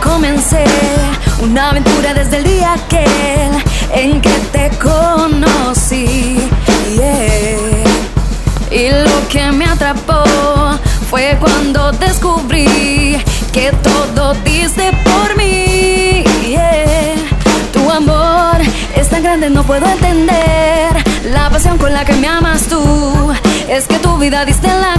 comencé una aventura desde el día que en que te conocí. Y lo que me atrapó fue cuando descubrí que todo diste por mí. Tu amor es tan grande, no puedo entender la pasión con la que me amas tú. Es que tu vida diste la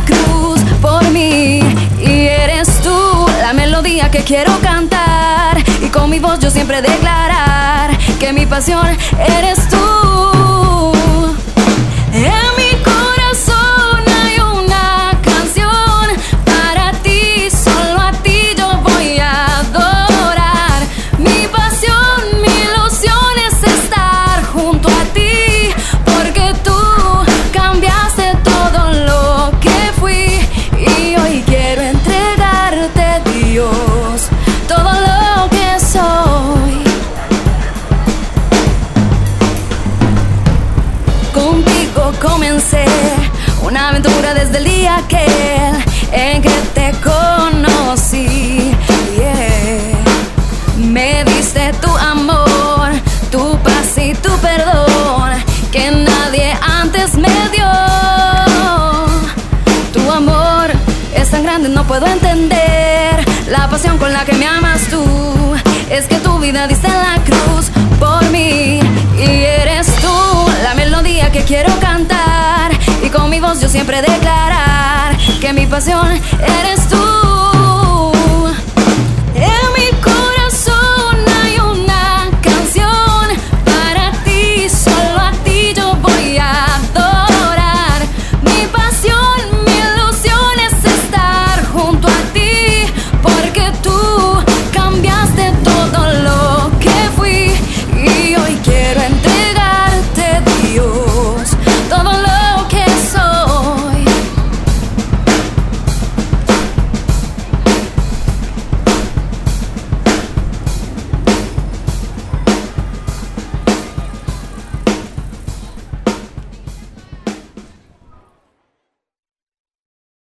que quiero cantar y con mi voz yo siempre declarar que mi pasión eres tú. Contigo comencé una aventura desde el día que en que te conocí. Me diste tu amor, tu paz y tu perdón que nadie antes me dio. Tu amor es tan grande, no puedo entender la pasión con la que me amas tú. Es que tu vida diste la cruz por mí siempre declarar que mi pasión eres tú.